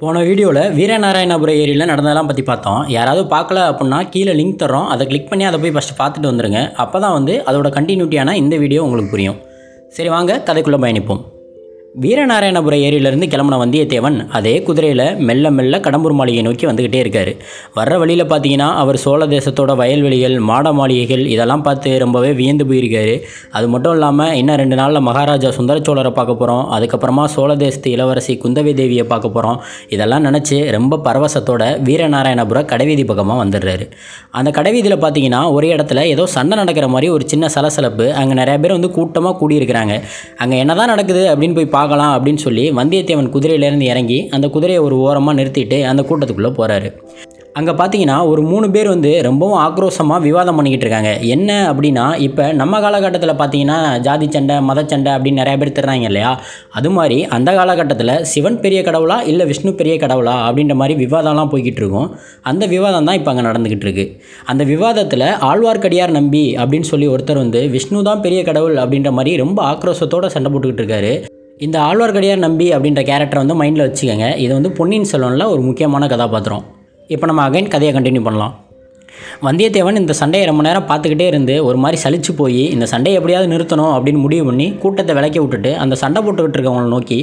போன வீடியோவில் வீரநாராயணபுரம் ஏரியில் நடந்ததெல்லாம் பற்றி பார்த்தோம். யாராவது பார்க்கல அப்படின்னா கீழே லிங்க் தரோம் அதை கிளிக் பண்ணி அதை போய் ஃபஸ்ட்டு பார்த்துட்டு வந்துடுங்க அப்போ தான் வந்து அதோட கண்டினியூட்டியான இந்த வீடியோ உங்களுக்கு புரியும். சரி வாங்க கதைக்குள்ளே பயணிப்போம். வீரநாராயணபுர ஏரியிலிருந்து கிளம்பின வந்தியத்தேவன் அதே குதிரையில் மெல்ல மெல்ல கடம்பூர் மாளிகையை நோக்கி வந்துக்கிட்டே இருக்கார். வர்ற வழியில் பார்த்தீங்கன்னா அவர் சோழ தேசத்தோட வயல்வெளிகள் மாட மாளிகைகள் இதெல்லாம் பார்த்து ரொம்பவே வியந்து போயிருக்காரு. அது மட்டும் இல்லாமல் இன்னும் ரெண்டு நாளில் மகாராஜா சுந்தர சோழரை பார்க்க போகிறோம் அதுக்கப்புறமா சோழ தேசத்து இளவரசி குந்தவை தேவியை பார்க்க போகிறோம் இதெல்லாம் நினச்சி ரொம்ப பரவசத்தோட வீரநாராயணபுர கடைவீதி பக்கமாக வந்துடுறாரு. அந்த கடைவீதியில் பார்த்தீங்கன்னா ஒரு இடத்துல ஏதோ சண்டை நடக்கிற மாதிரி ஒரு சின்ன சலசலப்பு. அங்கே நிறைய பேர் வந்து கூட்டமாக கூடியிருக்கிறாங்க. அங்கே என்னதான் நடக்குது அப்படின்னு போய் ஆகலாம் அப்படின்னு சொல்லி வந்தியத்தேவன் குதிரையிலேருந்து இறங்கி அந்த குதிரையை ஒரு ஓரமாக நிறுத்திட்டு அந்த கூட்டத்துக்குள்ளே போகிறாரு அங்கே பார்த்தீங்கன்னா ஒரு மூணு பேர் வந்து ரொம்பவும் ஆக்ரோஷமாக விவாதம் பண்ணிக்கிட்டு இருக்காங்க. என்ன அப்படின்னா இப்போ நம்ம காலகட்டத்தில் பார்த்தீங்கன்னா ஜாதி சண்டை மத சண்டை அப்படின்னு நிறைய பேர் தர்றாங்க இல்லையா? அது மாதிரி அந்த காலகட்டத்தில் சிவன் பெரிய கடவுளா இல்லை விஷ்ணு பெரிய கடவுளா அப்படின்ற மாதிரி விவாதம்லாம் போய்கிட்டு இருக்கும். அந்த விவாதம் தான் இப்போ அங்கே நடந்துக்கிட்டு இருக்கு. அந்த விவாதத்தில் ஆழ்வார்க்கடியார் நம்பி அப்படின்னு சொல்லி ஒருத்தர் வந்து விஷ்ணு தான் பெரிய கடவுள் அப்படின்ற மாதிரி ரொம்ப ஆக்ரோஷத்தோடு சண்டை போட்டுக்கிட்டு இருக்காரு. இந்த ஆழ்வார்க்கடியார் நம்பி அப்படின்ற கேரக்டரை வந்து மைண்டில் வச்சுக்கோங்க. இது வந்து பொன்னியின் செல்வனில் ஒரு முக்கியமான கதாபாத்திரம். இப்போ நம்ம அகைன் கதையை கண்டினியூ பண்ணலாம். வந்தியத்தேவன் இந்த சண்டையை ரொம்ப நேரம் பார்த்துக்கிட்டே இருந்து ஒரு மாதிரி சலிச்சு போய் இந்த சண்டையை எப்படியாவது நிறுத்தணும் அப்படின்னு முடிவு பண்ணி கூட்டத்தை விளக்கி விட்டுட்டு அந்த சண்டை போட்டுக்கிட்டு இருக்கவங்களை நோக்கி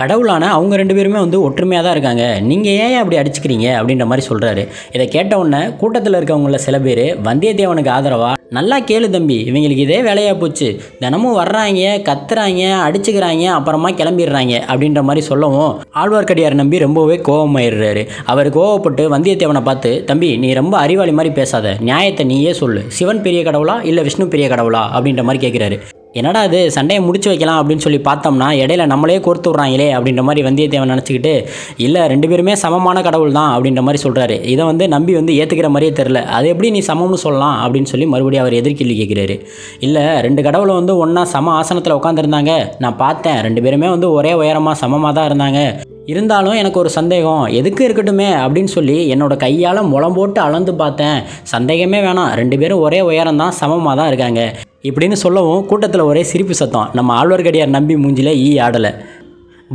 கடவுளான அவங்க ரெண்டு பேருமே வந்து ஒற்றுமையாக தான் இருக்காங்க. நீங்கள் ஏன் அப்படி அடிச்சுக்கிறீங்க? அப்படின்ற மாதிரி சொல்கிறாரு இதை கேட்ட உடனே கூட்டத்தில் இருக்கவங்கள சில பேர் வந்தியத்தேவனுக்கு ஆதரவாக நல்லா கேளு தம்பி இவங்களுக்கு இதே வேலையாக போச்சு. தினமும் வர்றாங்க கத்துறாங்க அடிச்சுக்கிறாங்க அப்புறமா கிளம்பிடுறாங்க அப்படின்ற மாதிரி சொல்லவும் ஆழ்வார்க்கடியார் நம்பி ரொம்பவே கோபமாயிடுறாரு. அவர் கோவப்பட்டு வந்தியத்தேவனை பார்த்து தம்பி நீ ரொம்ப அறிவாளி மாதிரி பேசாத. நியாயத்தை நீயே சொல்லு. சிவன் பெரிய கடவுளா இல்லை விஷ்ணு பெரிய கடவுளா? அப்படின்ற மாதிரி கேட்குறாரு என்னடா அது சண்டையை முடிச்சு வைக்கலாம் அப்படின்னு சொல்லி பார்த்தோம்னா இடையில நம்மளே கோர்த்து விட்றாங்களே அப்படின்ற மாதிரி வந்தியத்தேவன் நினச்சிக்கிட்டு இல்லை ரெண்டு பேருமே சமமான கடவுள் தான் அப்படின்ற மாதிரி சொல்கிறாரு இதை வந்து நம்பி வந்து ஏற்றுக்கிற மாதிரியே தெரில அது எப்படி நீ சமம்னு சொல்லலாம்? அப்படின்னு சொல்லி மறுபடியும் அவர் எதிர்கேள்வி கேட்குறாரு இல்லை ரெண்டு கடவுளை வந்து ஒன்றா சம ஆசனத்தில் உட்காந்துருந்தாங்க நான் பார்த்தேன். ரெண்டு பேருமே வந்து ஒரே உயரமாக சமமாக தான் இருந்தாங்க. இருந்தாலும் எனக்கு ஒரு சந்தேகம். எதுக்கு இருக்கட்டுமே அப்படின்னு சொல்லி என்னோட கையால் முளம் போட்டு அளந்து பார்த்தேன். சந்தேகமே வேணாம். ரெண்டு பேரும் ஒரே உயரம் தான் சமமாக தான் இருக்காங்க. இப்படின்னு சொல்லவும் கூட்டத்தில் ஒரே சிரிப்பு சத்தம். நம்ம ஆழ்வார்க்கடியார் நம்பி மூஞ்சில ஈ ஆடலை.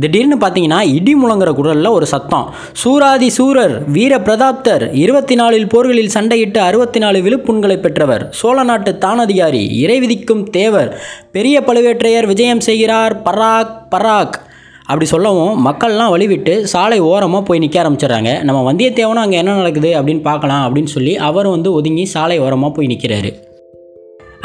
திடீர்னு பார்த்தீங்கன்னா இடி முழங்குற குரலில் ஒரு சத்தம். சூராதி சூரர் வீர பிரதாப்தர் இருபத்தி நாலில் போர்களில் சண்டையிட்டு அறுபத்தி நாலு விழுப்புண்களை பெற்றவர். சோழ நாட்டு தானதிகாரி இறை விதிக்கும் தேவர். பெரிய பழுவேற்றையர் விஜயம் செய்கிறார் பராக் பராக். அப்படி சொல்லவும் மக்கள்லாம் வழிவிட்டு சாலை ஓரமாக போய் நிற்க ஆரம்பிச்சிடுறாங்க. நம்ம வந்தியத்தேவனும் அங்கே என்ன நடக்குது அப்படின்னு பார்க்கலாம் அப்படின்னு சொல்லி அவர் வந்து ஒதுங்கி சாலை ஓரமாக போய் நிற்கிறாரு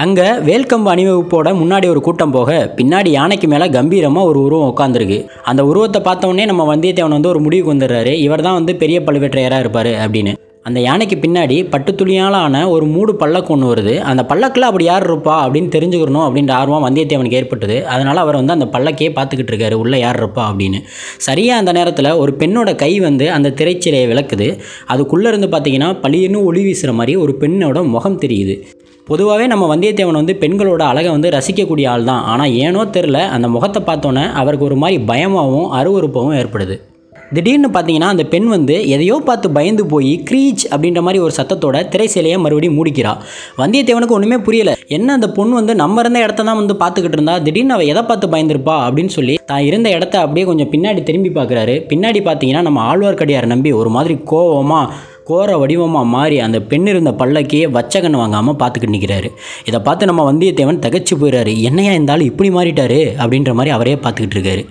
அங்கே வேல்கம்பு அணிவகுப்போட முன்னாடி ஒரு கூட்டம் போக பின்னாடி யானைக்கு மேலே கம்பீரமாக ஒரு உருவம் உட்காந்துருக்கு அந்த உருவத்தை பார்த்தோன்னே நம்ம வந்தியத்தேவன் வந்து ஒரு முடிவுக்கு வந்துடுறாரு. இவர் தான் வந்து பெரிய பழுவேற்றையராக இருப்பார் அப்படின்னு. அந்த யானைக்கு பின்னாடி பட்டு துளியால் ஆன ஒரு மூடு பல்லக்கு ஒன்று வருது. அந்த பல்லக்கில் அப்படி யார் இருப்பா அப்படின்னு தெரிஞ்சுக்கணும் அப்படின்ற ஆர்வம் வந்தியத்தேவனுக்கு ஏற்பட்டது. அதனால் அவர் வந்து அந்த பல்லக்கையே பார்த்துக்கிட்டு இருக்காரு உள்ளே யார் இருப்பா? அப்படின்னு. சரியாக அந்த நேரத்தில் ஒரு பெண்ணோட கை வந்து அந்த திரைச்சிலையை விளக்குது. அதுக்குள்ளே இருந்து பார்த்தீங்கன்னா பழியன்னு ஒளி வீசுகிற மாதிரி ஒரு பெண்ணோட முகம் தெரியுது. பொதுவாகவே நம்ம வந்தியத்தேவன் வந்து பெண்களோட அழகை வந்து ரசிக்கக்கூடிய ஆள் தான் ஆனால் ஏனோ தெரில அந்த முகத்தை பார்த்தோன்னே அவருக்கு ஒரு மாதிரி பயமாகவும் அருவருப்பாகவும் ஏற்படுது. திடீர்னு பார்த்தீங்கன்னா அந்த பெண் வந்து எதையோ பார்த்து பயந்து போய் க்ரீச் அப்படின்ற மாதிரி ஒரு சத்தத்தோட திரைசேலையை மறுபடியும் மூடிக்கிறா. வந்தியத்தேவனுக்கு ஒன்றுமே புரியல. என்ன அந்த பொண்ணு வந்து நம்ம இருந்த இடத்த தான் வந்து பார்த்துக்கிட்டு இருந்தா? திடீர்னு அவள் எதை பார்த்து பயந்துருப்பா? அப்படின்னு சொல்லி தான் இருந்த இடத்த அப்படியே கொஞ்சம் பின்னாடி திரும்பி பார்க்குறாரு. பின்னாடி பார்த்தீங்கன்னா நம்ம ஆழ்வார்க்கடியார் நம்பி ஒரு மாதிரி கோவமாக கோர வடிவமாக மாறி அந்த பெண் இருந்த பல்லக்கையே வச்சகன் வாங்காமல் பார்த்துக்கிட்டு நிற்கிறாரு இதை பார்த்து நம்ம வந்தியத்தேவன் தகச்சு போயிடுறாரு என்னையா இந்த ஆள் இப்படி மாறிட்டாரு? அப்படின்ற மாதிரி அவரே பார்த்துக்கிட்டு இருக்காரு.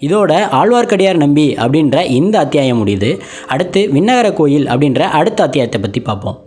இதோட ஆழ்வார்க்கடியார் நம்பி அப்படின்ற இந்த அத்தியாயம் முடியுது. அடுத்து விண்ணகர கோயில் அப்படின்ற அடுத்த அத்தியாயத்தை பற்றி பார்ப்போம்.